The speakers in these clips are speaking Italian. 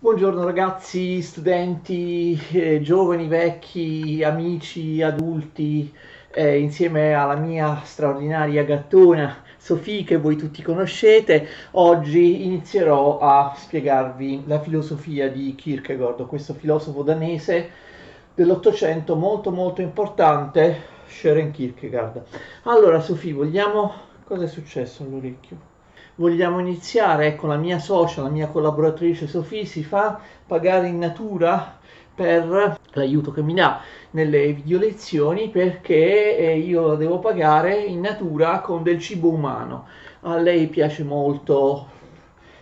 Buongiorno ragazzi, studenti, eh, giovani, vecchi, amici, adulti, eh, insieme alla mia straordinaria gattona Sofì che voi tutti conoscete, oggi inizierò a spiegarvi la filosofia di Kierkegaard, questo filosofo danese dell'Ottocento molto molto importante, Søren Kierkegaard. Allora Sofì, vogliamo... cosa è successo all'orecchio? Vogliamo iniziare, ecco la mia socia, la mia collaboratrice Sofì si fa pagare in natura per l'aiuto che mi dà nelle video lezioni perché eh, io la devo pagare in natura con del cibo umano. A lei piace molto,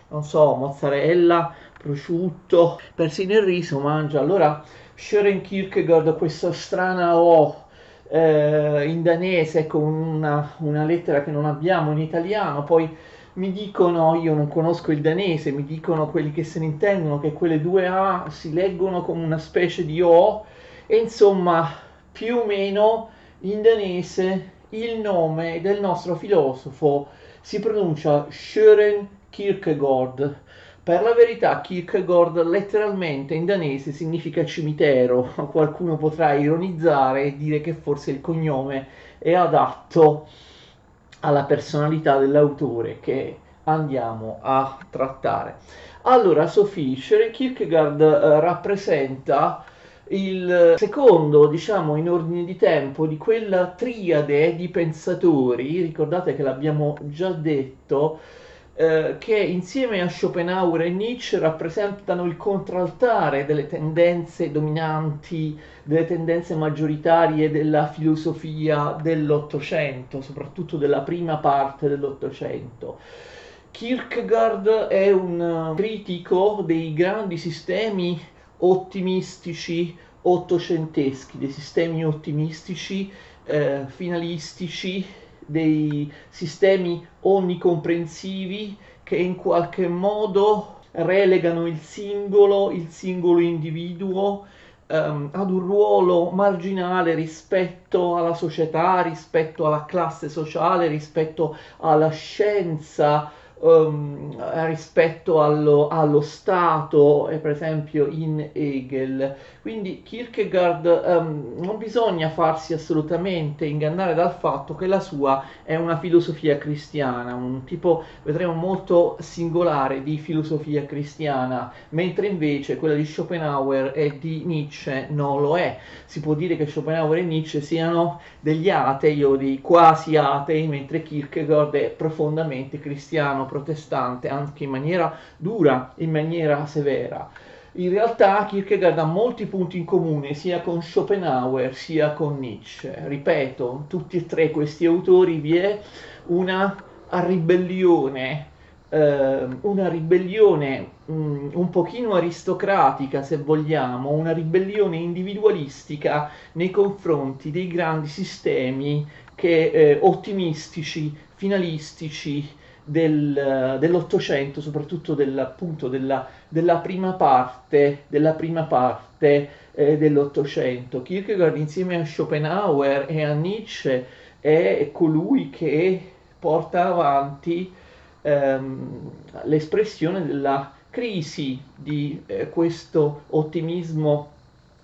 non so, mozzarella, prosciutto, persino il riso mangia. Allora Søren Kierkegaard, questa strana O eh, in danese con una, una lettera che non abbiamo in italiano, poi mi dicono, io non conosco il danese, mi dicono quelli che se ne intendono che quelle due A si leggono come una specie di O e insomma più o meno in danese il nome del nostro filosofo si pronuncia Søren Kierkegaard. Per la verità Kierkegaard letteralmente in danese significa cimitero, qualcuno potrà ironizzare e dire che forse il cognome è adatto alla personalità dell'autore che andiamo a trattare. Allora, Sophie, Sherry Kierkegaard eh, rappresenta il secondo, diciamo, in ordine di tempo di quella triade di pensatori, ricordate che l'abbiamo già detto, eh, che insieme a Schopenhauer e Nietzsche rappresentano il contraltare delle tendenze dominanti, delle tendenze maggioritarie della filosofia dell'Ottocento, soprattutto della prima parte dell'Ottocento. Kierkegaard è un critico dei grandi sistemi ottimistici ottocenteschi, dei sistemi ottimistici eh, finalistici dei sistemi onnicomprensivi che in qualche modo relegano il singolo, il singolo individuo um, ad un ruolo marginale rispetto alla società, rispetto alla classe sociale, rispetto alla scienza, um, rispetto allo, allo Stato, per esempio in Hegel. Quindi Kierkegaard um, non bisogna farsi assolutamente ingannare dal fatto che la sua è una filosofia cristiana, un tipo, vedremo, molto singolare di filosofia cristiana, mentre invece quella di Schopenhauer e di Nietzsche non lo è. Si può dire che Schopenhauer e Nietzsche siano degli atei o dei quasi atei, mentre Kierkegaard è profondamente cristiano, protestante, anche in maniera dura, in maniera severa. In realtà Kierkegaard ha molti punti in comune sia con Schopenhauer sia con Nietzsche. Ripeto, tutti e tre questi autori vi è una ribellione, eh, una ribellione um, un pochino aristocratica se vogliamo, una ribellione individualistica nei confronti dei grandi sistemi che, eh, ottimistici, finalistici, del, dell'Ottocento, soprattutto della, della, prima parte, della prima parte eh, dell'Ottocento. Kierkegaard insieme a Schopenhauer e a Nietzsche è colui che porta avanti ehm, l'espressione della crisi di eh, questo ottimismo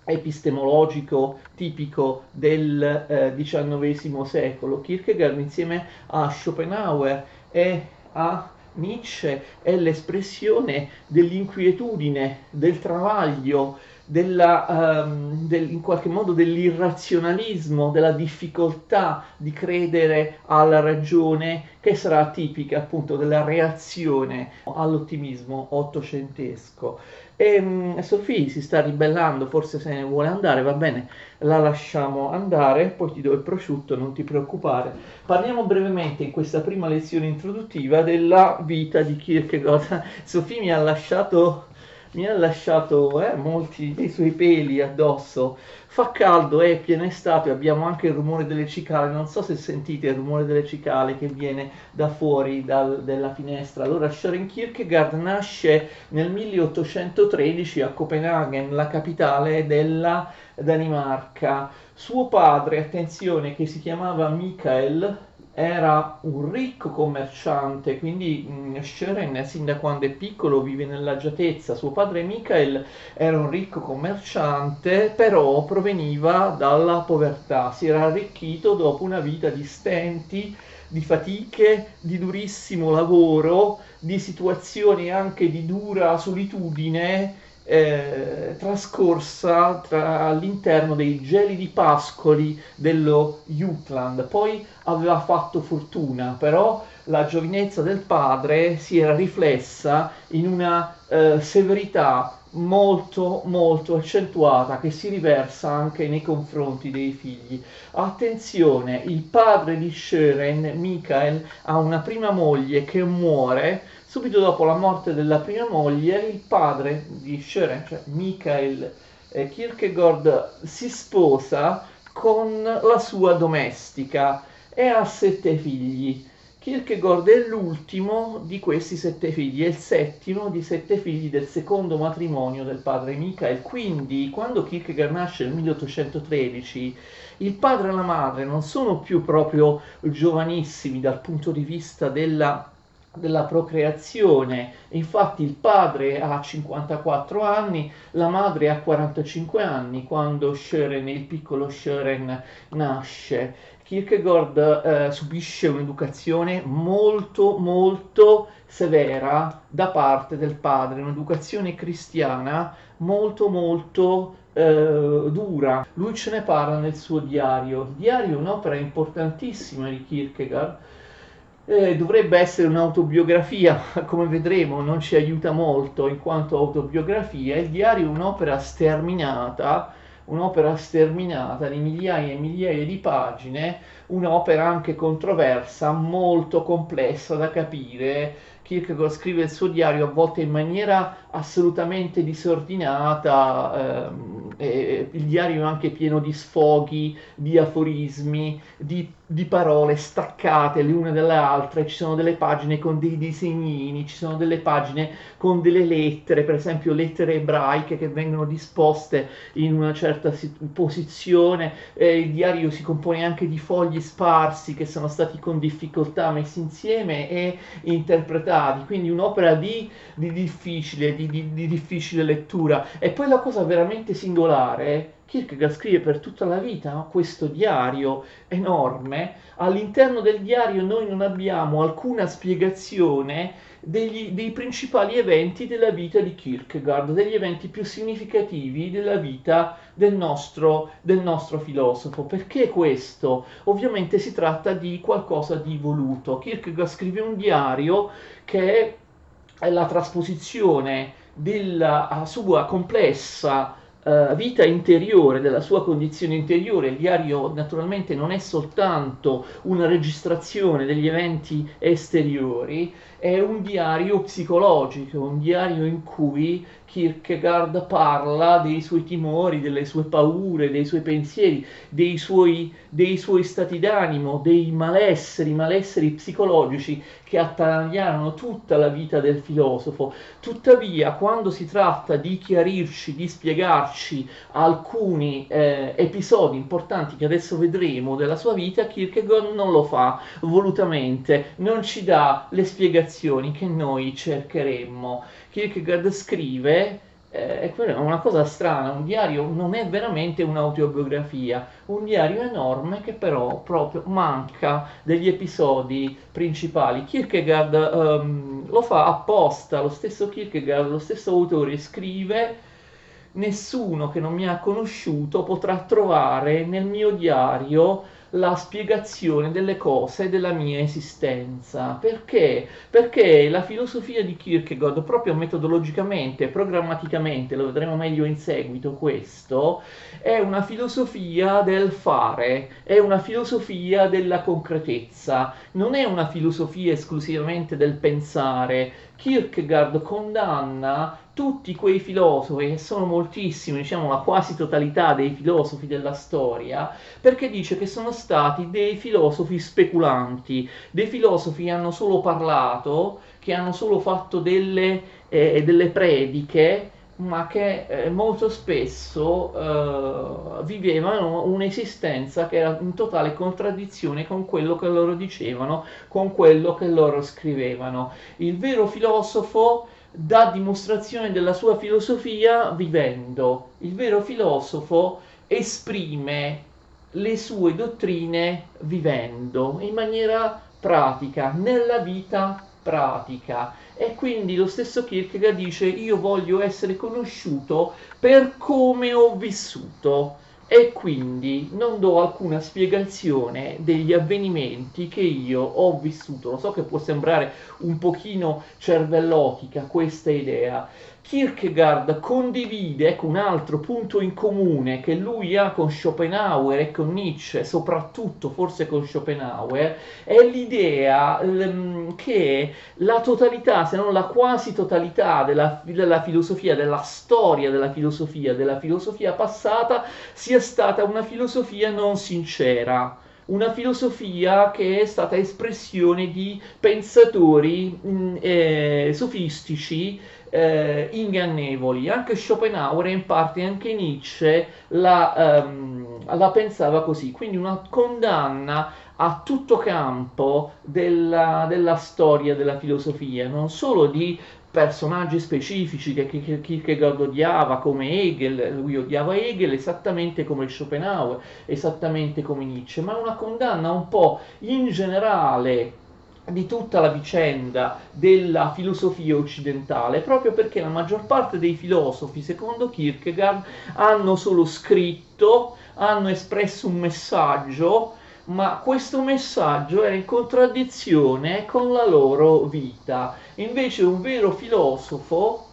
epistemologico tipico del eh, XIX secolo. Kierkegaard insieme a Schopenhauer e a Nietzsche è l'espressione dell'inquietudine, del travaglio, della, um, del, in qualche modo dell'irrazionalismo, della difficoltà di credere alla ragione che sarà tipica appunto della reazione all'ottimismo ottocentesco. E um, Sofì si sta ribellando, forse se ne vuole andare, va bene, la lasciamo andare, poi ti do il prosciutto, non ti preoccupare. Parliamo brevemente in questa prima lezione introduttiva della vita di Kierkegaard. Sofì mi ha lasciato mi ha lasciato eh, molti dei suoi peli addosso. Fa caldo, è piena estate, abbiamo anche il rumore delle cicale, non so se sentite il rumore delle cicale che viene da fuori dal, dalla finestra. Allora, Søren Kierkegaard nasce nel 1813 a Copenaghen, la capitale della Danimarca. Suo padre, attenzione, che si chiamava Michael, era un ricco commerciante, quindi mh, Scheren sin da quando è piccolo vive nell'agiatezza. Suo padre Michael era un ricco commerciante, però proveniva dalla povertà, si era arricchito dopo una vita di stenti, di fatiche, di durissimo lavoro, di situazioni anche di dura solitudine eh, trascorsa tra, all'interno dei gelidi pascoli dello Jutland. Poi aveva fatto fortuna, però la giovinezza del padre si era riflessa in una eh, severità molto molto accentuata che si riversa anche nei confronti dei figli. Attenzione, il padre di Schören, Michael, ha una prima moglie che muore Subito dopo la morte della prima moglie, il padre di Schören, cioè Michael eh, Kierkegaard, si sposa con la sua domestica e ha sette figli. Kierkegaard è l'ultimo di questi sette figli, è il settimo di sette figli del secondo matrimonio del padre Michael. Quindi, quando Kierkegaard nasce nel 1813, il padre e la madre non sono più proprio giovanissimi dal punto di vista della della procreazione. Infatti il padre ha 54 anni, la madre ha 45 anni quando Schören, il piccolo Schören, nasce. Kierkegaard eh, subisce un'educazione molto molto severa da parte del padre, un'educazione cristiana molto molto eh, dura. Lui ce ne parla nel suo diario. Il diario è un'opera importantissima di Kierkegaard eh, dovrebbe essere un'autobiografia, come vedremo non ci aiuta molto in quanto autobiografia, il diario è un'opera sterminata, un'opera sterminata di migliaia e migliaia di pagine, un'opera anche controversa, molto complessa da capire. Kierkegaard scrive il suo diario a volte in maniera assolutamente disordinata, ehm, il diario è anche pieno di sfoghi, di aforismi, di di parole staccate le une dalle altre, ci sono delle pagine con dei disegnini, ci sono delle pagine con delle lettere, per esempio lettere ebraiche che vengono disposte in una certa posizione, eh, il diario si compone anche di fogli sparsi che sono stati con difficoltà messi insieme e interpretati, quindi un'opera di, di difficile, di, di, di difficile lettura. E poi la cosa veramente singolare Kierkegaard scrive per tutta la vita questo diario enorme, all'interno del diario noi non abbiamo alcuna spiegazione degli, dei principali eventi della vita di Kierkegaard, degli eventi più significativi della vita del nostro, del nostro filosofo. Perché questo? Ovviamente si tratta di qualcosa di voluto. Kierkegaard scrive un diario che è la trasposizione della sua complessa uh, vita interiore, della sua condizione interiore. Il diario naturalmente non è soltanto una registrazione degli eventi esteriori, è un diario psicologico, un diario in cui Kierkegaard parla dei suoi timori, delle sue paure, dei suoi pensieri, dei suoi, dei suoi stati d'animo, dei malesseri, malesseri psicologici che attanagliarono tutta la vita del filosofo. Tuttavia, quando si tratta di chiarirci, di spiegarci alcuni eh, episodi importanti che adesso vedremo della sua vita, Kierkegaard non lo fa volutamente, non ci dà le spiegazioni che noi cercheremmo. Kierkegaard scrive, eh, è una cosa strana, un diario non è veramente un'autobiografia, un diario enorme che però proprio manca degli episodi principali. Kierkegaard um, lo fa apposta, lo stesso Kierkegaard, lo stesso autore scrive nessuno che non mi ha conosciuto potrà trovare nel mio diario la spiegazione delle cose della mia esistenza. Perché? Perché la filosofia di Kierkegaard, proprio metodologicamente, programmaticamente, lo vedremo meglio in seguito questo, è una filosofia del fare, è una filosofia della concretezza, non è una filosofia esclusivamente del pensare. Kierkegaard condanna tutti quei filosofi, che sono moltissimi, diciamo la quasi totalità dei filosofi della storia, perché dice che sono stati dei filosofi speculanti, dei filosofi che hanno solo parlato, che hanno solo fatto delle, eh, delle prediche ma che eh, molto spesso eh, vivevano un'esistenza che era in totale contraddizione con quello che loro dicevano, con quello che loro scrivevano. Il vero filosofo dà dimostrazione della sua filosofia vivendo. Il vero filosofo esprime le sue dottrine vivendo in maniera pratica, nella vita pratica. E quindi lo stesso Kierkegaard dice io voglio essere conosciuto per come ho vissuto e quindi non do alcuna spiegazione degli avvenimenti che io ho vissuto. Lo so che può sembrare un pochino cervellotica questa idea, Kierkegaard condivide ecco, un altro punto in comune che lui ha con Schopenhauer e con Nietzsche, soprattutto forse con Schopenhauer, è l'idea um, che la totalità, se non la quasi totalità della, della filosofia, della storia della filosofia, della filosofia passata, sia stata una filosofia non sincera una filosofia che è stata espressione di pensatori eh, sofistici eh, ingannevoli. Anche Schopenhauer e in parte anche Nietzsche la, um, la pensava così, quindi una condanna a tutto campo della, della storia della filosofia, non solo di personaggi specifici che Kierkegaard odiava come Hegel, lui odiava Hegel esattamente come Schopenhauer, esattamente come Nietzsche, ma una condanna un po' in generale di tutta la vicenda della filosofia occidentale, proprio perché la maggior parte dei filosofi, secondo Kierkegaard, hanno solo scritto, hanno espresso un messaggio, ma questo messaggio era in contraddizione con la loro vita. Invece un vero filosofo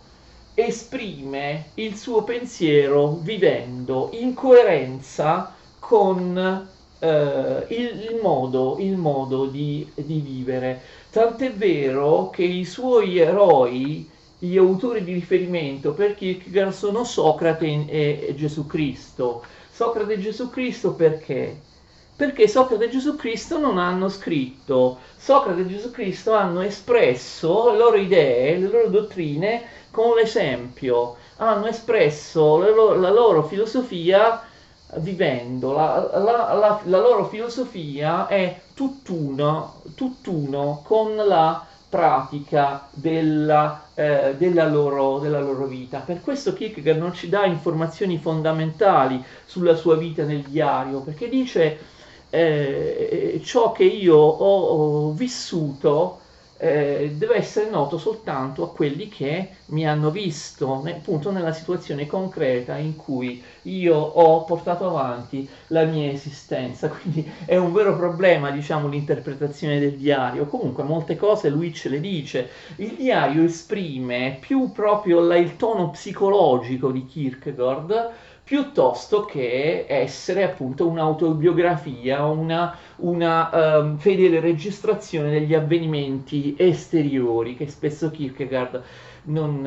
esprime il suo pensiero vivendo in coerenza con eh, il, il, modo, il modo di, di vivere. Tant'è vero che i suoi eroi, gli autori di riferimento per Kierkegaard sono Socrate e Gesù Cristo. Socrate e Gesù Cristo perché? Perché Socrate e Gesù Cristo non hanno scritto, Socrate e Gesù Cristo hanno espresso le loro idee, le loro dottrine con l'esempio, hanno espresso loro, la loro filosofia vivendo, la, la, la, la loro filosofia è tutt'uno, tutt'uno con la pratica della, eh, della, loro, della, loro, vita. Per questo Kierkegaard non ci dà informazioni fondamentali sulla sua vita nel diario, perché dice eh, ciò che io ho, ho vissuto eh, deve essere noto soltanto a quelli che mi hanno visto appunto nella situazione concreta in cui io ho portato avanti la mia esistenza. Quindi è un vero problema diciamo l'interpretazione del diario. Comunque molte cose lui ce le dice. Il diario esprime più proprio la, il tono psicologico di Kierkegaard piuttosto che essere appunto un'autobiografia, una, una um, fedele registrazione degli avvenimenti esteriori che spesso Kierkegaard non,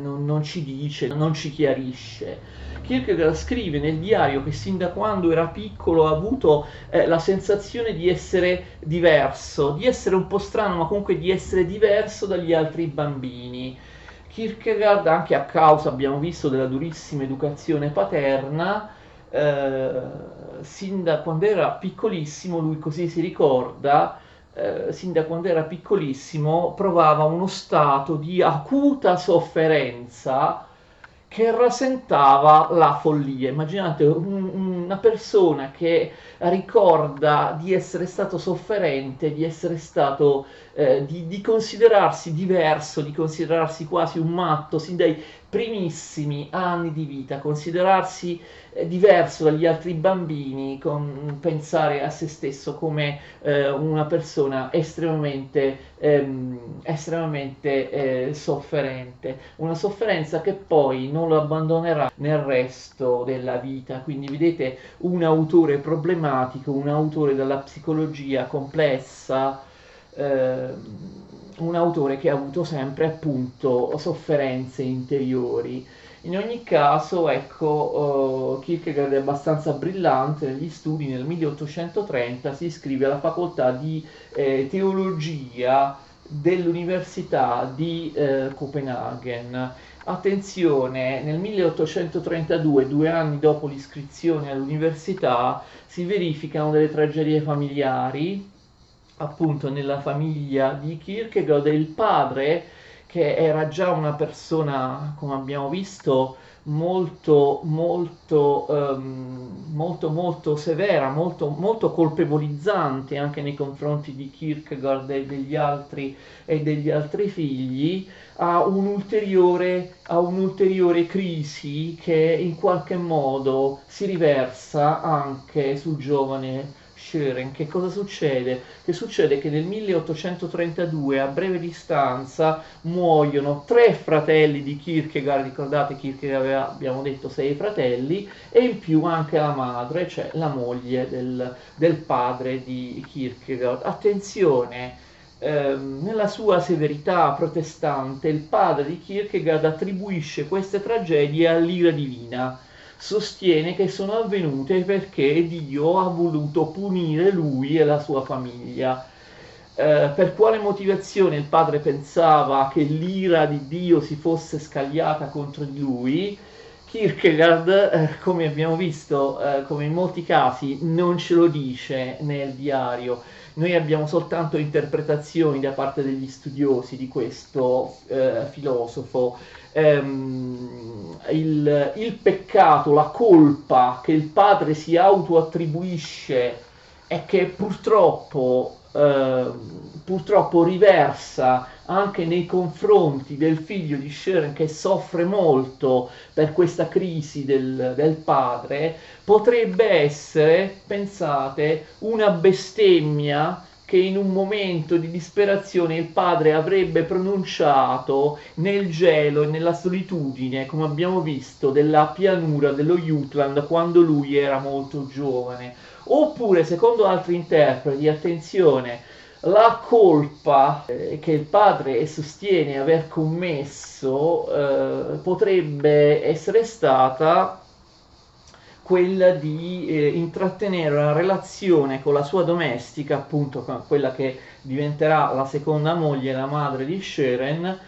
non, non, ci dice, non ci chiarisce. Kierkegaard scrive nel diario che sin da quando era piccolo ha avuto eh, la sensazione di essere diverso, di essere un po' strano, ma comunque di essere diverso dagli altri bambini Kierkegaard, anche a causa, abbiamo visto, della durissima educazione paterna, eh, sin da quando era piccolissimo, lui così si ricorda, eh, sin da quando era piccolissimo provava uno stato di acuta sofferenza che rasentava la follia. Immaginate un, una persona che ricorda di essere stato sofferente, di essere stato, eh, di, di, considerarsi diverso, di considerarsi quasi un matto sin dai primissimi anni di vita, considerarsi eh, diverso dagli altri bambini, con, pensare a se stesso come eh, una persona estremamente, ehm, estremamente eh, sofferente, una sofferenza che poi non lo abbandonerà nel resto della vita. Quindi vedete un autore problematico, un autore dalla psicologia complessa, eh, un autore che ha avuto sempre appunto sofferenze interiori. In ogni caso, ecco, uh, Kierkegaard è abbastanza brillante negli studi, nel 1830 si iscrive alla facoltà di eh, teologia dell'Università di eh, Copenaghen. Attenzione, nel 1832, due anni dopo l'iscrizione all'università, si verificano delle tragedie familiari, appunto nella famiglia di Kierkegaard e il padre, che era già una persona, come abbiamo visto, molto, molto, um, molto, molto severa, molto, molto colpevolizzante anche nei confronti di Kierkegaard e degli altri, e degli altri figli, ha un'ulteriore, un'ulteriore crisi che in qualche modo si riversa anche sul giovane Schören, che cosa succede? Che succede che nel 1832 a breve distanza muoiono tre fratelli di Kierkegaard, ricordate Kierkegaard aveva, abbiamo detto sei fratelli, e in più anche la madre, cioè la moglie del, del padre di Kierkegaard. Attenzione, ehm, nella sua severità protestante il padre di Kierkegaard attribuisce queste tragedie all'ira divina sostiene che sono avvenute perché Dio ha voluto punire lui e la sua famiglia. Eh, per quale motivazione il padre pensava che l'ira di Dio si fosse scagliata contro di lui? Kierkegaard, eh, come abbiamo visto, eh, come in molti casi, non ce lo dice nel diario. Noi abbiamo soltanto interpretazioni da parte degli studiosi di questo eh, filosofo ehm, il, il peccato, la colpa che il padre si autoattribuisce e che purtroppo, eh, purtroppo riversa anche nei confronti del figlio di Sharon che soffre molto per questa crisi del, del padre, potrebbe essere, pensate, una bestemmia che in un momento di disperazione il padre avrebbe pronunciato nel gelo e nella solitudine, come abbiamo visto, della pianura dello Jutland quando lui era molto giovane. Oppure, secondo altri interpreti, attenzione, la colpa eh, che il padre sostiene aver commesso eh, potrebbe essere stata quella di eh, intrattenere una relazione con la sua domestica, appunto quella che diventerà la seconda moglie, la madre di Sharon,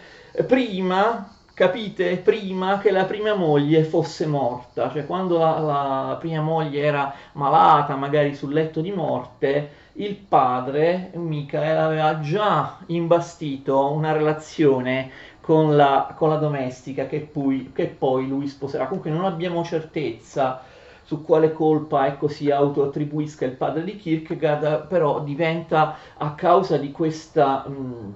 prima, capite, prima che la prima moglie fosse morta, cioè quando la, la prima moglie era malata, magari sul letto di morte, il padre, Michael, aveva già imbastito una relazione con la, con la domestica che poi, che poi lui sposerà. Comunque non abbiamo certezza su quale colpa ecco, si autoattribuisca il padre di Kierkegaard, però diventa a causa di questa, mh,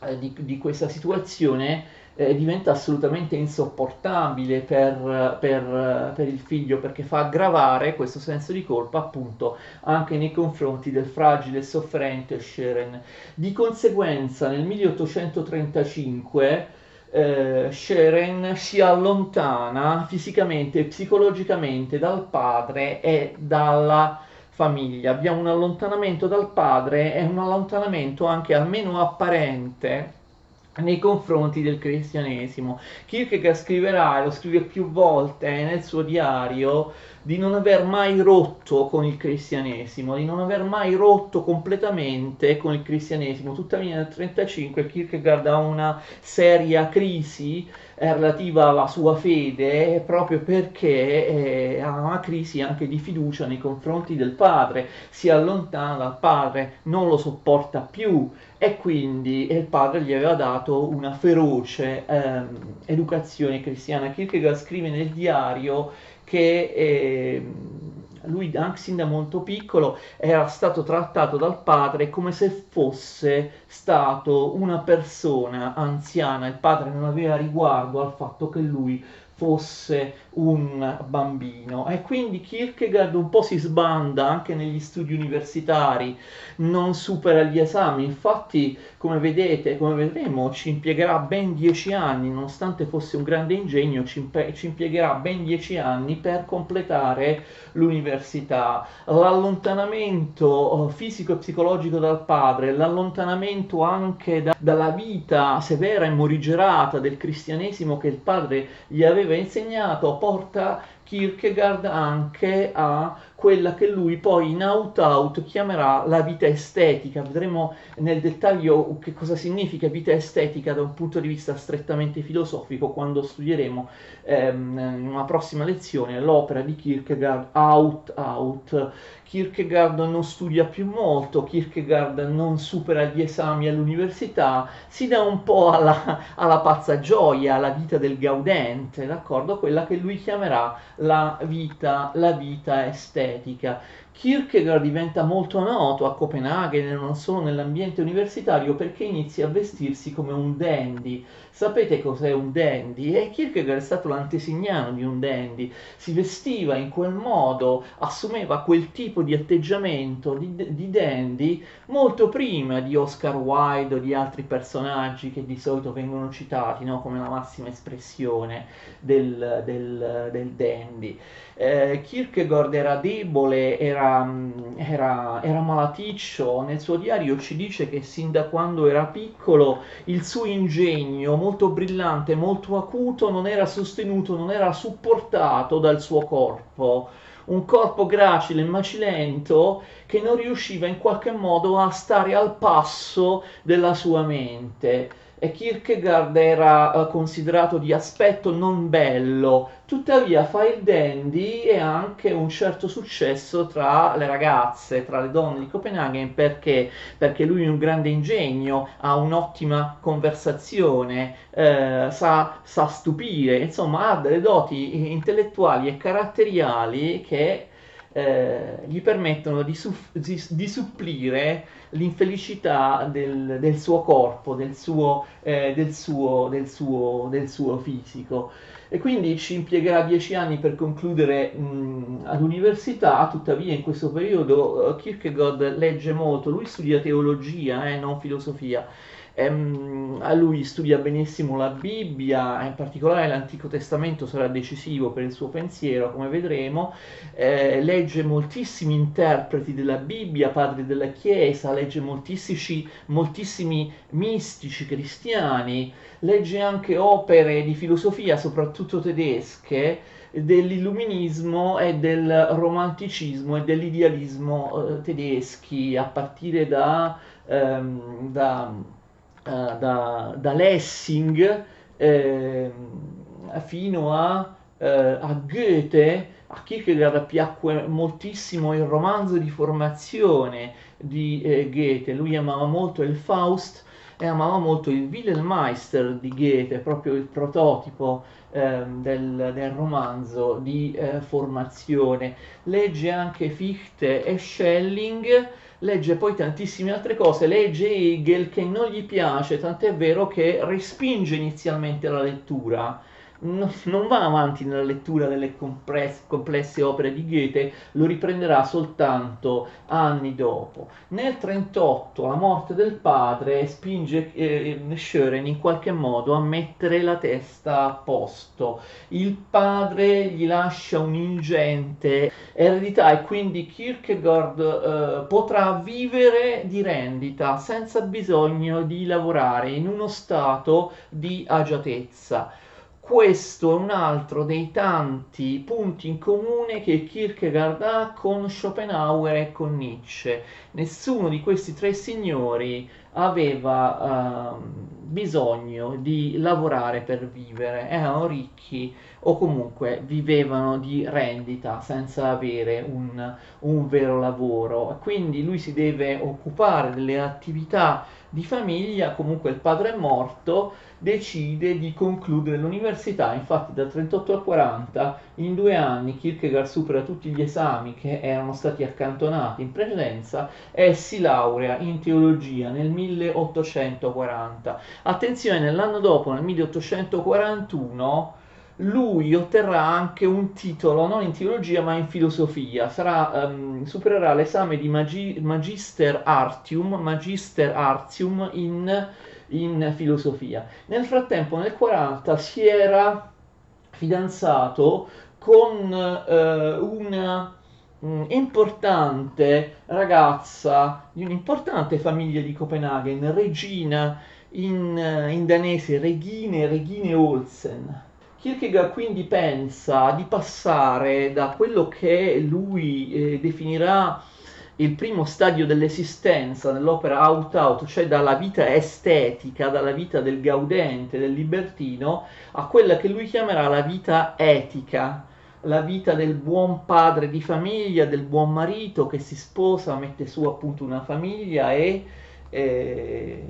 eh, di, di questa situazione eh, diventa assolutamente insopportabile per, per, per, il figlio perché fa aggravare questo senso di colpa appunto anche nei confronti del fragile e sofferente Sheren. Di conseguenza nel 1835 eh, Sharon si allontana fisicamente e psicologicamente dal padre e dalla famiglia. Abbiamo un allontanamento dal padre e un allontanamento anche almeno apparente nei confronti del cristianesimo. Kierkegaard scriverà, e lo scrive più volte nel suo diario, di non aver mai rotto con il cristianesimo, di non aver mai rotto completamente con il cristianesimo. Tuttavia nel 1935 Kierkegaard ha una seria crisi relativa alla sua fede proprio perché eh, ha una crisi anche di fiducia nei confronti del padre, si allontana dal padre, non lo sopporta più e quindi il padre gli aveva dato una feroce ehm, educazione cristiana. Kierkegaard scrive nel diario che eh, lui anche sin da molto piccolo era stato trattato dal padre come se fosse stato una persona anziana, il padre non aveva riguardo al fatto che lui fosse un bambino e quindi Kierkegaard un po' si sbanda anche negli studi universitari, non supera gli esami, infatti come vedete, come vedremo, ci impiegherà ben dieci anni, nonostante fosse un grande ingegno, ci, imp- ci impiegherà ben dieci anni per completare l'università. L'allontanamento oh, fisico e psicologico dal padre, l'allontanamento anche da- dalla vita severa e morigerata del cristianesimo che il padre gli aveva insegnato porta Kierkegaard anche a quella che lui poi in Out Out chiamerà la vita estetica. Vedremo nel dettaglio che cosa significa vita estetica da un punto di vista strettamente filosofico quando studieremo ehm, in una prossima lezione l'opera di Kierkegaard Out Out. Kierkegaard non studia più molto, Kierkegaard non supera gli esami all'università, si dà un po' alla, alla pazza gioia, alla vita del gaudente, d'accordo? Quella che lui chiamerà la vita, la vita estetica. Kierkegaard diventa molto noto a Copenaghen e non solo nell'ambiente universitario perché inizia a vestirsi come un dandy. Sapete cos'è un dandy? E Kierkegaard è stato l'antesignano di un dandy. Si vestiva in quel modo, assumeva quel tipo di atteggiamento di, di dandy molto prima di Oscar Wilde o di altri personaggi che di solito vengono citati no? come la massima espressione del, del, del dandy. Eh, Kierkegaard era debole, era, era, era malaticcio, nel suo diario ci dice che sin da quando era piccolo il suo ingegno molto brillante, molto acuto, non era sostenuto, non era supportato dal suo corpo. Un corpo gracile e macilento che non riusciva in qualche modo a stare al passo della sua mente e Kierkegaard era uh, considerato di aspetto non bello, tuttavia fa il dandy ha anche un certo successo tra le ragazze, tra le donne di Copenaghen perché, perché lui ha un grande ingegno, ha un'ottima conversazione, eh, sa, sa stupire, insomma ha delle doti intellettuali e caratteriali che eh, gli permettono di, suff- di, supplire l'infelicità del, del, suo corpo, del suo, eh, del, suo, del, suo, del suo fisico. E quindi ci impiegherà dieci anni per concludere mh, all'università, tuttavia in questo periodo uh, Kierkegaard legge molto, lui studia teologia, eh, non filosofia, Ehm, a lui studia benissimo la Bibbia, in particolare l'Antico Testamento sarà decisivo per il suo pensiero, come vedremo. Eh, legge moltissimi interpreti della Bibbia, padri della Chiesa, legge moltissimi, moltissimi mistici cristiani, legge anche opere di filosofia, soprattutto tedesche dell'illuminismo e del romanticismo e dell'idealismo eh, tedeschi a partire da, ehm, da uh, da, da, Lessing eh, fino a, uh, a Goethe, a Kierkegaard piacque moltissimo il romanzo di formazione di eh, Goethe, lui amava molto il Faust e amava molto il Wilhelmeister di Goethe, proprio il prototipo eh, del, del, romanzo di eh, formazione. Legge anche Fichte e Schelling legge poi tantissime altre cose, legge Hegel che non gli piace, tant'è vero che respinge inizialmente la lettura non va avanti nella lettura delle complesse opere di Goethe, lo riprenderà soltanto anni dopo. Nel 1938, la morte del padre spinge eh, Schören in qualche modo a mettere la testa a posto. Il padre gli lascia un'ingente eredità e quindi Kierkegaard eh, potrà vivere di rendita senza bisogno di lavorare in uno stato di agiatezza questo è un altro dei tanti punti in comune che Kierkegaard ha con Schopenhauer e con Nietzsche. Nessuno di questi tre signori aveva uh, bisogno di lavorare per vivere, erano ricchi o comunque vivevano di rendita senza avere un, un vero lavoro. Quindi lui si deve occupare delle attività di famiglia, comunque il padre è morto, decide di concludere l'università, infatti dal 38 al 40 in due anni Kierkegaard supera tutti gli esami che erano stati accantonati in precedenza e si laurea in teologia nel 1840. Attenzione, nell'anno dopo, nel 1841, lui otterrà anche un titolo non in teologia ma in filosofia, Sarà, um, supererà l'esame di magi- Magister Artium, Magister Artium in, in, filosofia. Nel frattempo nel 40 si era fidanzato con uh, una um, importante ragazza di un'importante famiglia di Copenaghen, Regina in, in danese Regine, Regine Olsen Kierkegaard quindi pensa di passare da quello che lui eh, definirà il primo stadio dell'esistenza nell'opera Out Out, cioè dalla vita estetica, dalla vita del gaudente, del libertino, a quella che lui chiamerà la vita etica, la vita del buon padre di famiglia, del buon marito che si sposa, mette su appunto una famiglia e eh,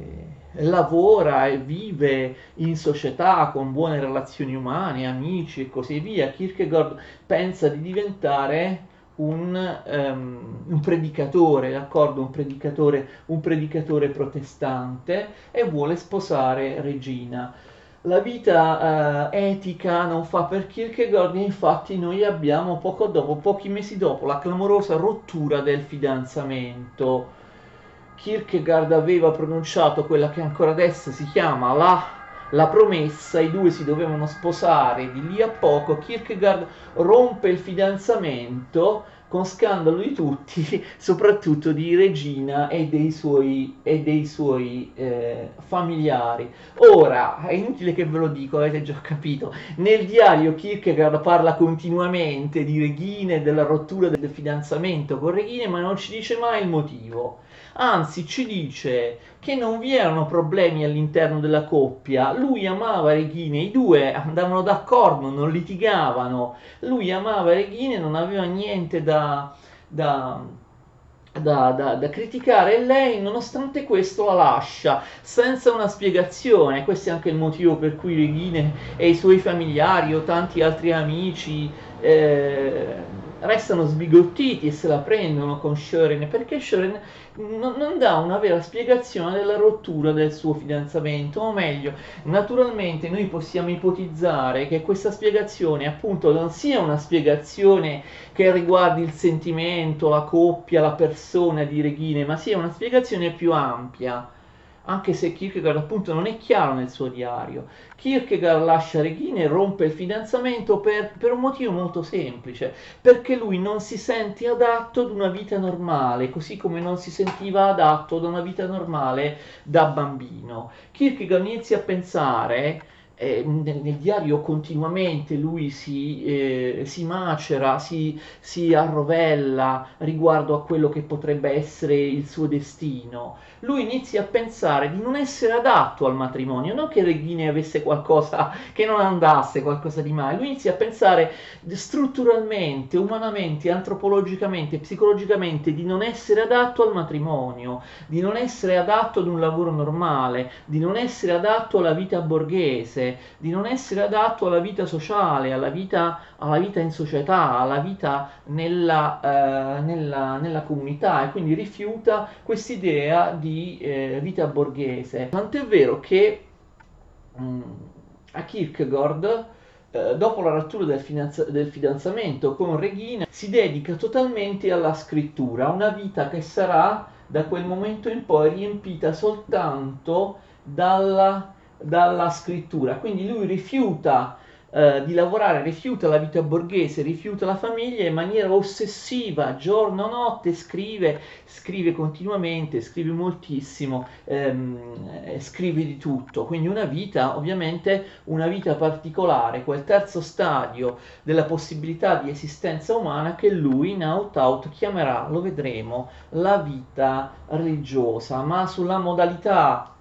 lavora e vive in società con buone relazioni umane, amici e così via. Kierkegaard pensa di diventare un, um, un, predicatore, d'accordo? Un predicatore, un predicatore protestante e vuole sposare Regina. La vita uh, etica non fa per Kierkegaard, infatti noi abbiamo poco dopo, pochi mesi dopo, la clamorosa rottura del fidanzamento. Kierkegaard aveva pronunciato quella che ancora adesso si chiama la, la promessa, i due si dovevano sposare di lì a poco, Kierkegaard rompe il fidanzamento con scandalo di tutti, soprattutto di Regina e dei suoi, e dei suoi eh, familiari. Ora, è inutile che ve lo dico, avete già capito, nel diario Kierkegaard parla continuamente di Regina e della rottura del fidanzamento con Regina, ma non ci dice mai il motivo. Anzi ci dice che non vi erano problemi all'interno della coppia, lui amava Regine, i due andavano d'accordo, non litigavano, lui amava Regine, non aveva niente da, da, da, da, da criticare e lei nonostante questo la lascia senza una spiegazione, questo è anche il motivo per cui Regine e i suoi familiari o tanti altri amici eh, restano sbigottiti e se la prendono con Shoren perché Shoren non, non, dà una vera spiegazione della rottura del suo fidanzamento o meglio naturalmente noi possiamo ipotizzare che questa spiegazione appunto non sia una spiegazione che riguardi il sentimento la coppia la persona di Reghine ma sia una spiegazione più ampia anche se Kierkegaard appunto non è chiaro nel suo diario. Kierkegaard lascia Regina e rompe il fidanzamento per, per, un motivo molto semplice, perché lui non si sente adatto ad una vita normale, così come non si sentiva adatto ad una vita normale da bambino. Kierkegaard inizia a pensare eh, nel, nel, diario continuamente lui si, eh, si macera, si, si, arrovella riguardo a quello che potrebbe essere il suo destino. Lui inizia a pensare di non essere adatto al matrimonio, non che Reghini avesse qualcosa che non andasse, qualcosa di male, lui inizia a pensare strutturalmente, umanamente, antropologicamente, psicologicamente di non essere adatto al matrimonio, di non essere adatto ad un lavoro normale, di non essere adatto alla vita borghese di non essere adatto alla vita sociale, alla vita, alla vita in società, alla vita nella, eh, nella, nella comunità e quindi rifiuta quest'idea di eh, vita borghese. Tant'è vero che mh, mm, a Kierkegaard eh, dopo la rottura del, finanza- del, fidanzamento con Regina, si dedica totalmente alla scrittura, una vita che sarà da quel momento in poi riempita soltanto dalla dalla scrittura, quindi lui rifiuta eh, di lavorare, rifiuta la vita borghese, rifiuta la famiglia in maniera ossessiva, giorno notte, scrive, scrive continuamente, scrive moltissimo, ehm, scrive di tutto, quindi una vita, ovviamente una vita particolare, quel terzo stadio della possibilità di esistenza umana che lui in out out chiamerà, lo vedremo, la vita religiosa, ma sulla modalità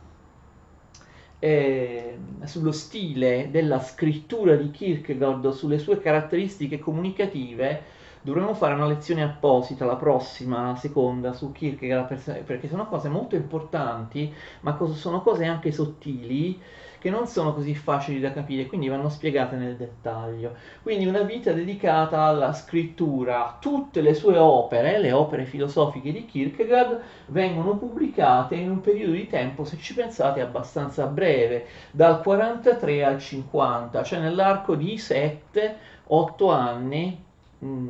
eh, sullo stile della scrittura di Kierkegaard, sulle sue caratteristiche comunicative, dovremmo fare una lezione apposita, la prossima, seconda, su Kierkegaard, perché sono cose molto importanti, ma sono cose anche sottili che non sono così facili da capire, quindi vanno spiegate nel dettaglio. Quindi una vita dedicata alla scrittura. Tutte le sue opere, le opere filosofiche di Kierkegaard, vengono pubblicate in un periodo di tempo, se ci pensate, abbastanza breve, dal 43 al 50, cioè nell'arco di 7-8 anni mm,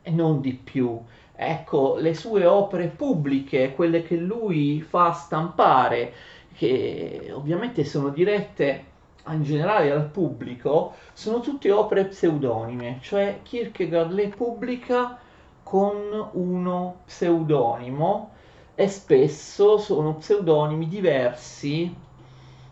e non di più. Ecco, le sue opere pubbliche, quelle che lui fa stampare, che ovviamente sono dirette in generale al pubblico, sono tutte opere pseudonime, cioè Kierkegaard le pubblica con uno pseudonimo e spesso sono pseudonimi diversi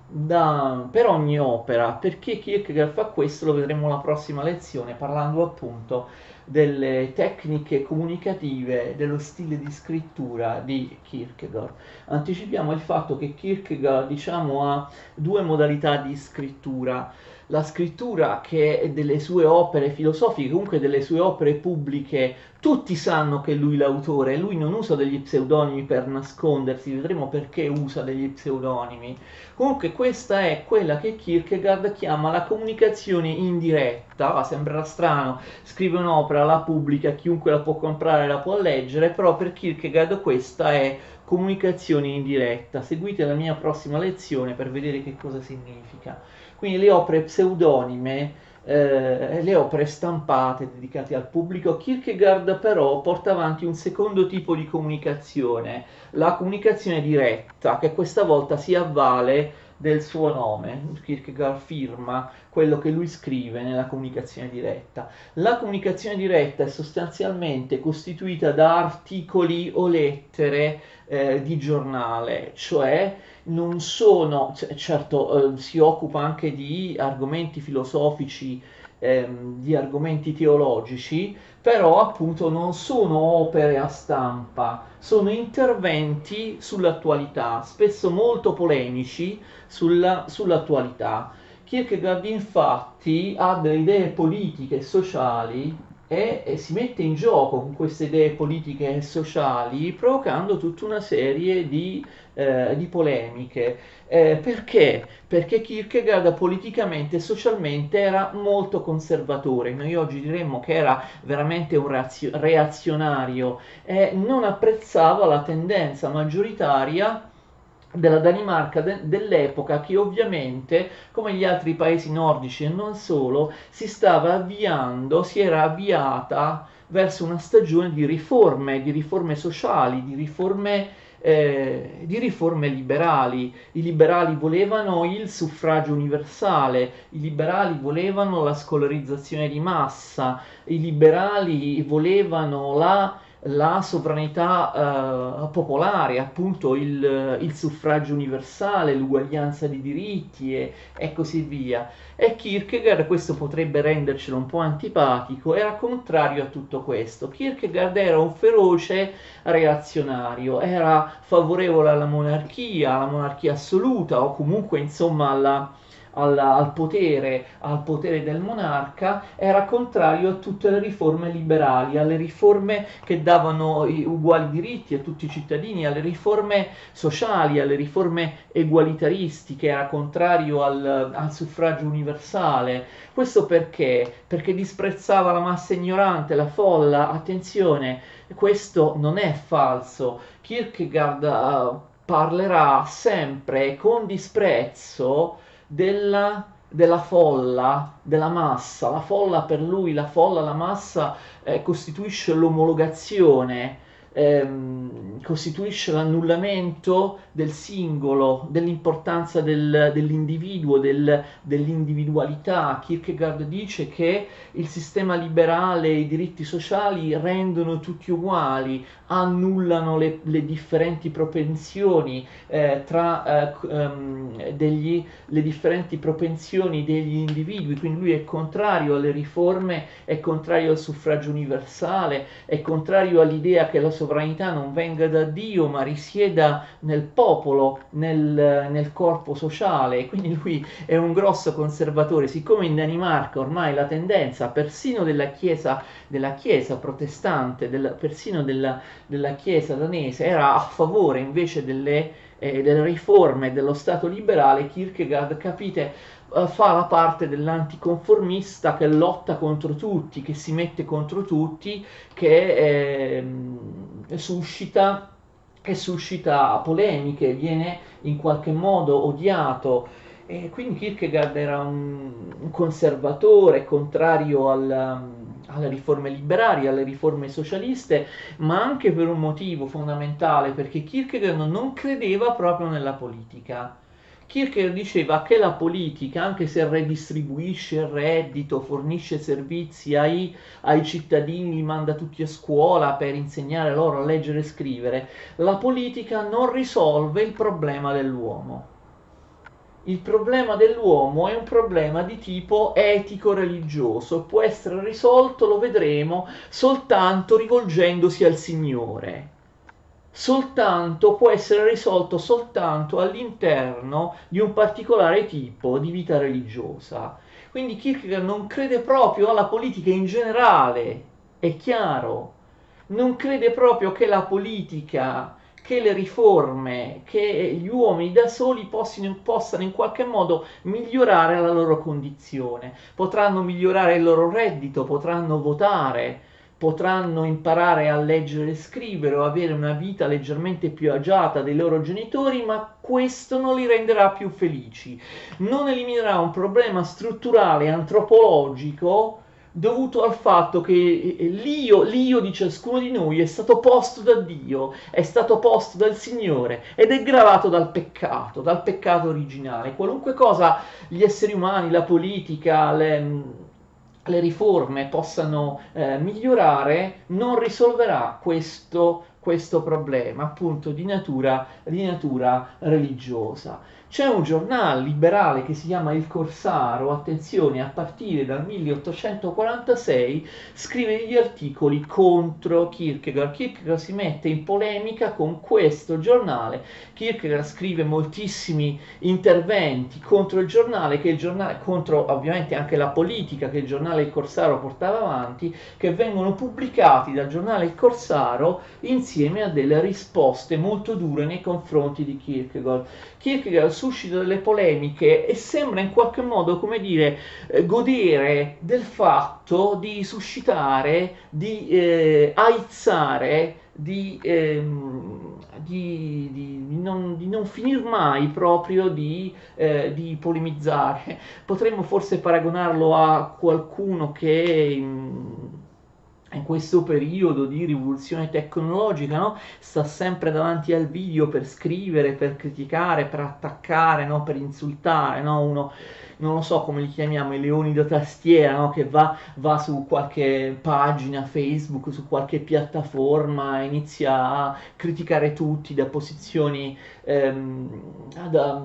da, per ogni opera. Perché Kierkegaard fa questo lo vedremo la prossima lezione, parlando appunto delle tecniche comunicative, dello stile di scrittura di Kierkegaard. Anticipiamo il fatto che Kierkegaard diciamo, ha due modalità di scrittura la scrittura che delle sue opere filosofiche, comunque delle sue opere pubbliche, tutti sanno che lui è l'autore, lui non usa degli pseudonimi per nascondersi, vedremo perché usa degli pseudonimi. Comunque questa è quella che Kierkegaard chiama la comunicazione indiretta, ah, sembrerà strano, scrive un'opera, la pubblica, chiunque la può comprare, la può leggere, però per Kierkegaard questa è comunicazione indiretta. Seguite la mia prossima lezione per vedere che cosa significa. Quindi le opere pseudonime, eh, le opere stampate dedicate al pubblico, Kierkegaard però porta avanti un secondo tipo di comunicazione, la comunicazione diretta, che questa volta si avvale del suo nome. Kierkegaard firma quello che lui scrive nella comunicazione diretta. La comunicazione diretta è sostanzialmente costituita da articoli o lettere eh, di giornale, cioè non sono, certo eh, si occupa anche di argomenti filosofici, ehm, di argomenti teologici, però appunto non sono opere a stampa, sono interventi sull'attualità, spesso molto polemici sulla, sull'attualità. Kierkegaard infatti ha delle idee politiche e sociali e, e, si mette in gioco con queste idee politiche e sociali provocando tutta una serie di, eh, di polemiche. Eh, perché? Perché Kierkegaard politicamente e socialmente era molto conservatore, noi oggi diremmo che era veramente un reazionario e non apprezzava la tendenza maggioritaria della Danimarca de- dell'epoca che ovviamente, come gli altri paesi nordici e non solo, si stava avviando, si era avviata verso una stagione di riforme, di riforme sociali, di riforme, eh, di riforme liberali. I liberali volevano il suffragio universale, i liberali volevano la scolarizzazione di massa, i liberali volevano la la sovranità eh, popolare, appunto il, il, suffragio universale, l'uguaglianza di diritti e, e, così via. E Kierkegaard, questo potrebbe rendercelo un po' antipatico, era contrario a tutto questo. Kierkegaard era un feroce reazionario, era favorevole alla monarchia, alla monarchia assoluta o comunque insomma alla al, al, potere, al potere del monarca, era contrario a tutte le riforme liberali, alle riforme che davano uguali diritti a tutti i cittadini, alle riforme sociali, alle riforme egualitaristiche, era contrario al, al suffragio universale. Questo perché? Perché disprezzava la massa ignorante, la folla. Attenzione, questo non è falso. Kierkegaard uh, parlerà sempre con disprezzo della, della folla, della massa. La folla per lui, la folla, la massa eh, costituisce l'omologazione ehm, costituisce l'annullamento del singolo, dell'importanza del, dell'individuo, del, dell'individualità. Kierkegaard dice che il sistema liberale e i diritti sociali rendono tutti uguali, annullano le, le differenti propensioni eh, tra eh, um, degli, le differenti propensioni degli individui, quindi lui è contrario alle riforme, è contrario al suffragio universale, è contrario all'idea che la sovranità non venga da Dio ma risieda nel popolo, nel, nel corpo sociale, quindi lui è un grosso conservatore, siccome in Danimarca ormai la tendenza persino della chiesa, della chiesa protestante, della, persino della della Chiesa danese era a favore invece delle, eh, delle riforme dello Stato liberale, Kierkegaard, capite, eh, fa la parte dell'anticonformista che lotta contro tutti, che si mette contro tutti, che eh, suscita, suscita polemiche, viene in qualche modo odiato. E quindi Kierkegaard era un, un conservatore, contrario al, alle riforme liberali, alle riforme socialiste, ma anche per un motivo fondamentale, perché Kierkegaard non credeva proprio nella politica. Kierkegaard diceva che la politica, anche se redistribuisce il reddito, fornisce servizi ai, ai, cittadini, li manda tutti a scuola per insegnare loro a leggere e scrivere, la politica non risolve il problema dell'uomo. il problema dell'uomo è un problema di tipo etico-religioso, può essere risolto, lo vedremo, soltanto rivolgendosi al Signore. Soltanto può essere risolto soltanto all'interno di un particolare tipo di vita religiosa. Quindi Kierkegaard non crede proprio alla politica in generale, è chiaro, non crede proprio che la politica che le riforme, che gli uomini da soli possano, possano in qualche modo migliorare la loro condizione. Potranno migliorare il loro reddito, potranno votare, potranno imparare a leggere e scrivere o avere una vita leggermente più agiata dei loro genitori, ma questo non li renderà più felici. Non eliminerà un problema strutturale antropologico dovuto al fatto che l'io, l'io di ciascuno di noi è stato posto da Dio, è stato posto dal Signore ed è gravato dal peccato, dal peccato originale. Qualunque cosa gli esseri umani, la politica, le, le riforme possano eh, migliorare, non risolverà questo, questo problema appunto di natura, di natura religiosa. C'è un giornale liberale che si chiama Il Corsaro, attenzione, a partire dal 1846 scrive degli articoli contro Kierkegaard. Kierkegaard si mette in polemica con questo giornale. Kierkegaard scrive moltissimi interventi contro il giornale, che il giornale contro ovviamente anche la politica che il giornale Il Corsaro portava avanti, che vengono pubblicati dal giornale Il Corsaro insieme a delle risposte molto dure nei confronti di Kierkegaard. Kierkegaard suscita delle polemiche e sembra in qualche modo, come dire, eh, godere del fatto di suscitare, di eh, aizzare, di, ehm, di, di, non, di, non, finir mai proprio di, eh, di, polemizzare. Potremmo forse paragonarlo a qualcuno che... Mh, in questo periodo di rivoluzione tecnologica, no? sta sempre davanti al video per scrivere, per criticare, per attaccare, no? per insultare, no? uno non lo so come li chiamiamo, i leoni da tastiera, no? che va, va, su qualche pagina Facebook, su qualche piattaforma, inizia a criticare tutti da posizioni ehm, da,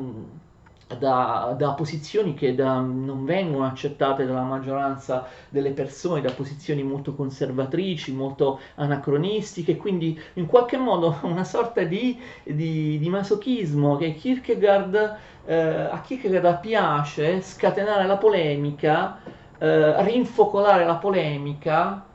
da, da, posizioni che da, non vengono accettate dalla maggioranza delle persone, da posizioni molto conservatrici, molto anacronistiche, quindi in qualche modo una sorta di, di, di masochismo che Kierkegaard, eh, a Kierkegaard piace scatenare la polemica, eh, rinfocolare la polemica,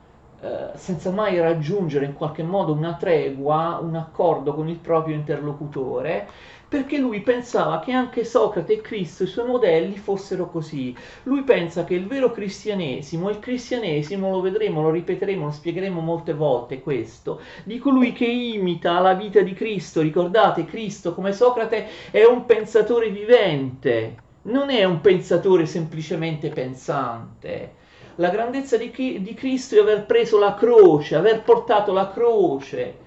senza mai raggiungere in qualche modo una tregua, un accordo con il proprio interlocutore perché lui pensava che anche Socrate e Cristo, i suoi modelli, fossero così. Lui pensa che il vero cristianesimo, il cristianesimo lo vedremo, lo ripeteremo, lo spiegheremo molte volte questo, di colui che imita la vita di Cristo. Ricordate, Cristo come Socrate è un pensatore vivente, non è un pensatore semplicemente pensante. La grandezza di, di Cristo è aver preso la croce, aver portato la croce.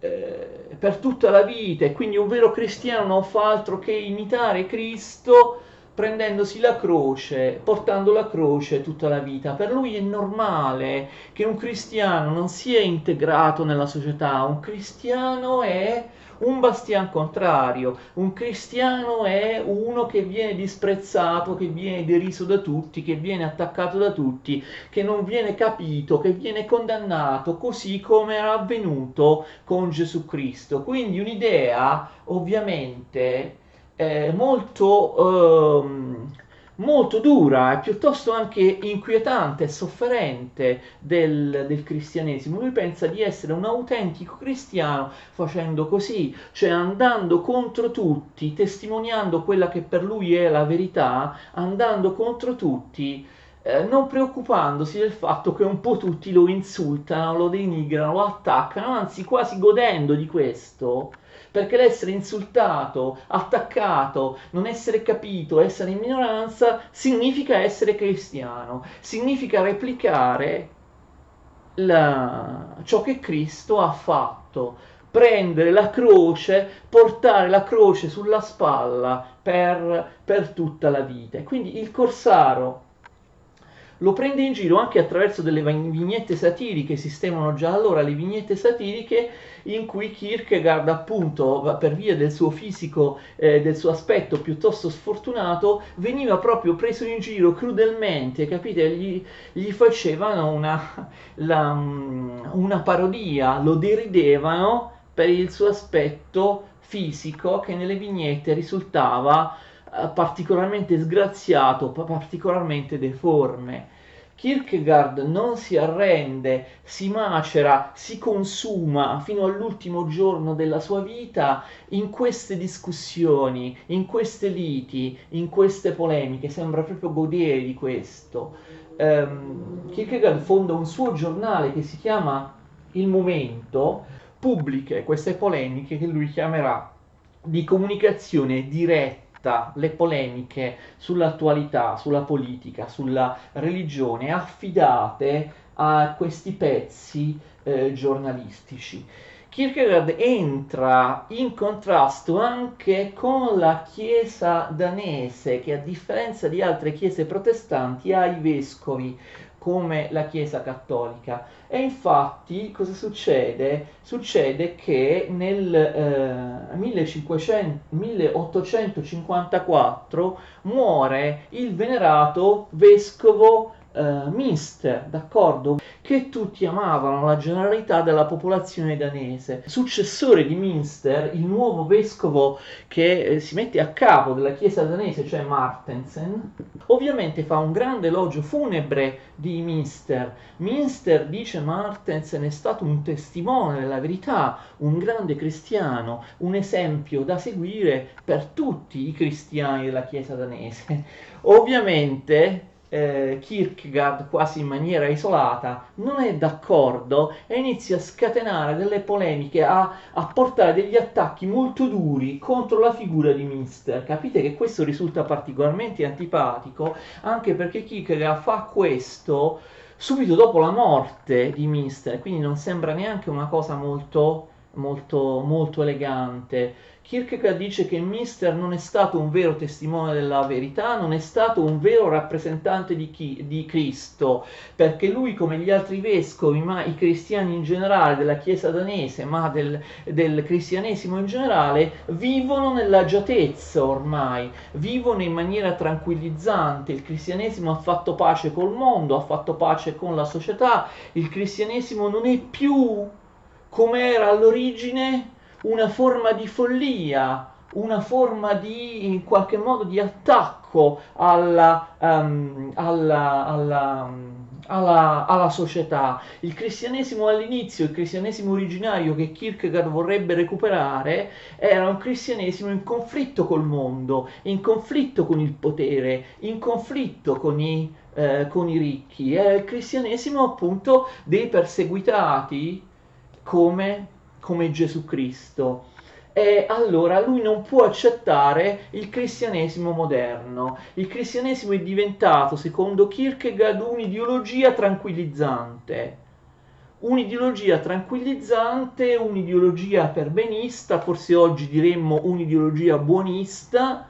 Eh, per tutta la vita e quindi un vero cristiano non fa altro che imitare Cristo prendendosi la croce, portando la croce tutta la vita. Per lui è normale che un cristiano non sia integrato nella società, un cristiano è un bastian contrario, un cristiano è uno che viene disprezzato, che viene deriso da tutti, che viene attaccato da tutti, che non viene capito, che viene condannato, così come era avvenuto con Gesù Cristo. Quindi un'idea ovviamente eh, molto... Ehm, molto dura e piuttosto anche inquietante e sofferente del, del, cristianesimo. Lui pensa di essere un autentico cristiano facendo così, cioè andando contro tutti, testimoniando quella che per lui è la verità, andando contro tutti. Eh, non preoccupandosi del fatto che un po' tutti lo insultano, lo denigrano, lo attaccano, anzi quasi godendo di questo, perché l'essere insultato, attaccato, non essere capito, essere in minoranza, significa essere cristiano, significa replicare la, ciò che Cristo ha fatto, prendere la croce, portare la croce sulla spalla per, per tutta la vita. Quindi il corsaro lo prende in giro anche attraverso delle vignette satiriche, esistevano già allora le vignette satiriche in cui Kierkegaard appunto per via del suo fisico, eh, del suo aspetto piuttosto sfortunato, veniva proprio preso in giro crudelmente, capite? Gli, gli facevano una, la, una parodia, lo deridevano per il suo aspetto fisico che nelle vignette risultava eh, particolarmente sgraziato, particolarmente deforme. Kierkegaard non si arrende, si macera, si consuma fino all'ultimo giorno della sua vita in queste discussioni, in queste liti, in queste polemiche, sembra proprio godere di questo. Um, Kierkegaard fonda un suo giornale che si chiama Il Momento, pubblica queste polemiche che lui chiamerà di comunicazione diretta le polemiche sull'attualità, sulla politica, sulla religione affidate a questi pezzi eh, giornalistici. Kierkegaard entra in contrasto anche con la chiesa danese che a differenza di altre chiese protestanti ha i vescovi come la Chiesa cattolica. E infatti cosa succede? Succede che nel eh, 1500, 1854 muore il venerato vescovo uh, Minster, d'accordo? Che tutti amavano la generalità della popolazione danese. Successore di Minster, il nuovo vescovo che eh, si mette a capo della chiesa danese, cioè Martensen, ovviamente fa un grande elogio funebre di Minster. Minster, dice Martensen, è stato un testimone della verità, un grande cristiano, un esempio da seguire per tutti i cristiani della chiesa danese. Ovviamente eh, Kierkegaard quasi in maniera isolata non è d'accordo e inizia a scatenare delle polemiche, a, a, portare degli attacchi molto duri contro la figura di Mister. Capite che questo risulta particolarmente antipatico anche perché Kierkegaard fa questo subito dopo la morte di Mister, quindi non sembra neanche una cosa molto molto, molto elegante. Kierkegaard dice che Mister non è stato un vero testimone della verità, non è stato un vero rappresentante di, chi, di Cristo, perché lui, come gli altri vescovi, ma i cristiani in generale, della Chiesa danese, ma del, del cristianesimo in generale, vivono nell'agiatezza ormai, vivono in maniera tranquillizzante. Il cristianesimo ha fatto pace col mondo, ha fatto pace con la società, il cristianesimo non è più come era all'origine una forma di follia, una forma di in qualche modo di attacco alla, um, alla, alla, alla, alla, società. Il cristianesimo all'inizio, il cristianesimo originario che Kierkegaard vorrebbe recuperare, era un cristianesimo in conflitto col mondo, in conflitto con il potere, in conflitto con i, eh, con i ricchi. È il cristianesimo appunto dei perseguitati come, come Gesù Cristo. E allora lui non può accettare il cristianesimo moderno. Il cristianesimo è diventato, secondo Kierkegaard, un'ideologia tranquillizzante. Un'ideologia tranquillizzante, un'ideologia perbenista, forse oggi diremmo un'ideologia buonista,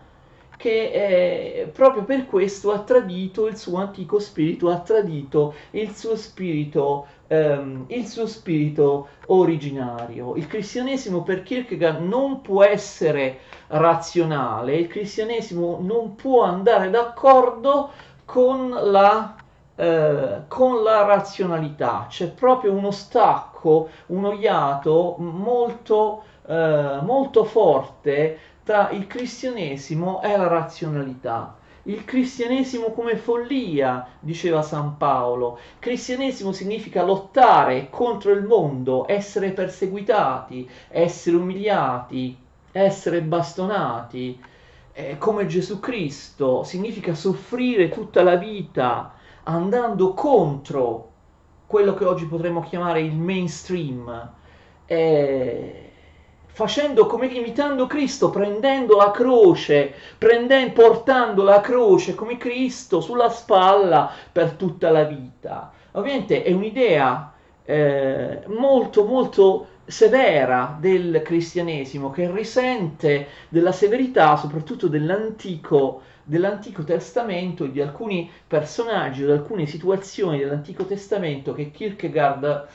che eh, proprio per questo ha tradito il suo antico spirito, ha tradito il suo spirito, ehm, il suo spirito originario. Il cristianesimo per Kierkegaard non può essere razionale, il cristianesimo non può andare d'accordo con la eh, con la razionalità, c'è proprio uno stacco, uno iato molto, eh, molto forte tra il cristianesimo e la razionalità. Il cristianesimo come follia, diceva San Paolo. Cristianesimo significa lottare contro il mondo, essere perseguitati, essere umiliati, essere bastonati. Eh, come Gesù Cristo significa soffrire tutta la vita andando contro quello che oggi potremmo chiamare il mainstream. Eh, facendo come imitando Cristo, prendendo la croce, prendendo, portando la croce come Cristo sulla spalla per tutta la vita. Ovviamente è un'idea eh, molto molto severa del cristianesimo che risente della severità soprattutto dell'antico dell'Antico Testamento e di alcuni personaggi di alcune situazioni dell'Antico Testamento che Kierkegaard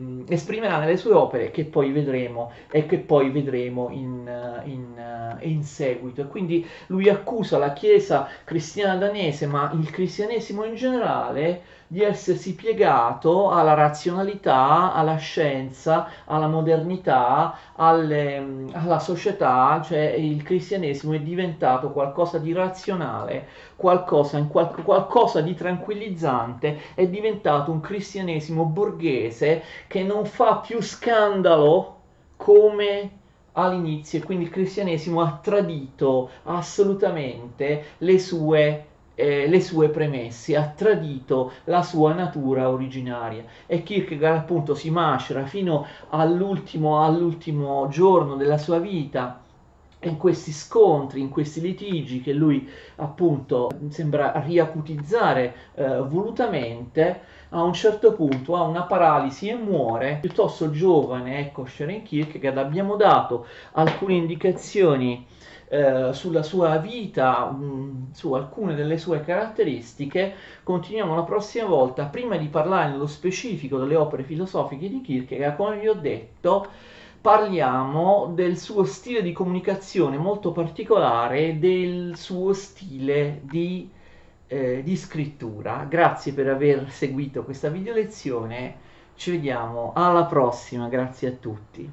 mh, esprimerà nelle sue opere che poi vedremo e che poi vedremo in, in, in, seguito. Quindi lui accusa la Chiesa cristiana danese, ma il cristianesimo in generale, di essersi piegato alla razionalità, alla scienza, alla modernità, alle, alla società, cioè il cristianesimo è diventato qualcosa di razionale, qualcosa, qual- qualcosa di tranquillizzante, è diventato un cristianesimo borghese che non fa più scandalo come all'inizio quindi il cristianesimo ha tradito assolutamente le sue eh, le sue premesse, ha tradito la sua natura originaria. E Kierkegaard appunto si macera fino all'ultimo, all'ultimo giorno della sua vita in questi scontri, in questi litigi che lui appunto sembra riacutizzare eh, volutamente, a un certo punto ha una paralisi e muore, piuttosto giovane, ecco Sharon Kierkegaard, abbiamo dato alcune indicazioni eh, sulla sua vita, mm, su alcune delle sue caratteristiche, continuiamo la prossima volta. Prima di parlare nello specifico delle opere filosofiche di Kierkegaard, come vi ho detto, parliamo del suo stile di comunicazione molto particolare, del suo stile di, eh, di scrittura. Grazie per aver seguito questa video lezione, ci vediamo alla prossima, grazie a tutti.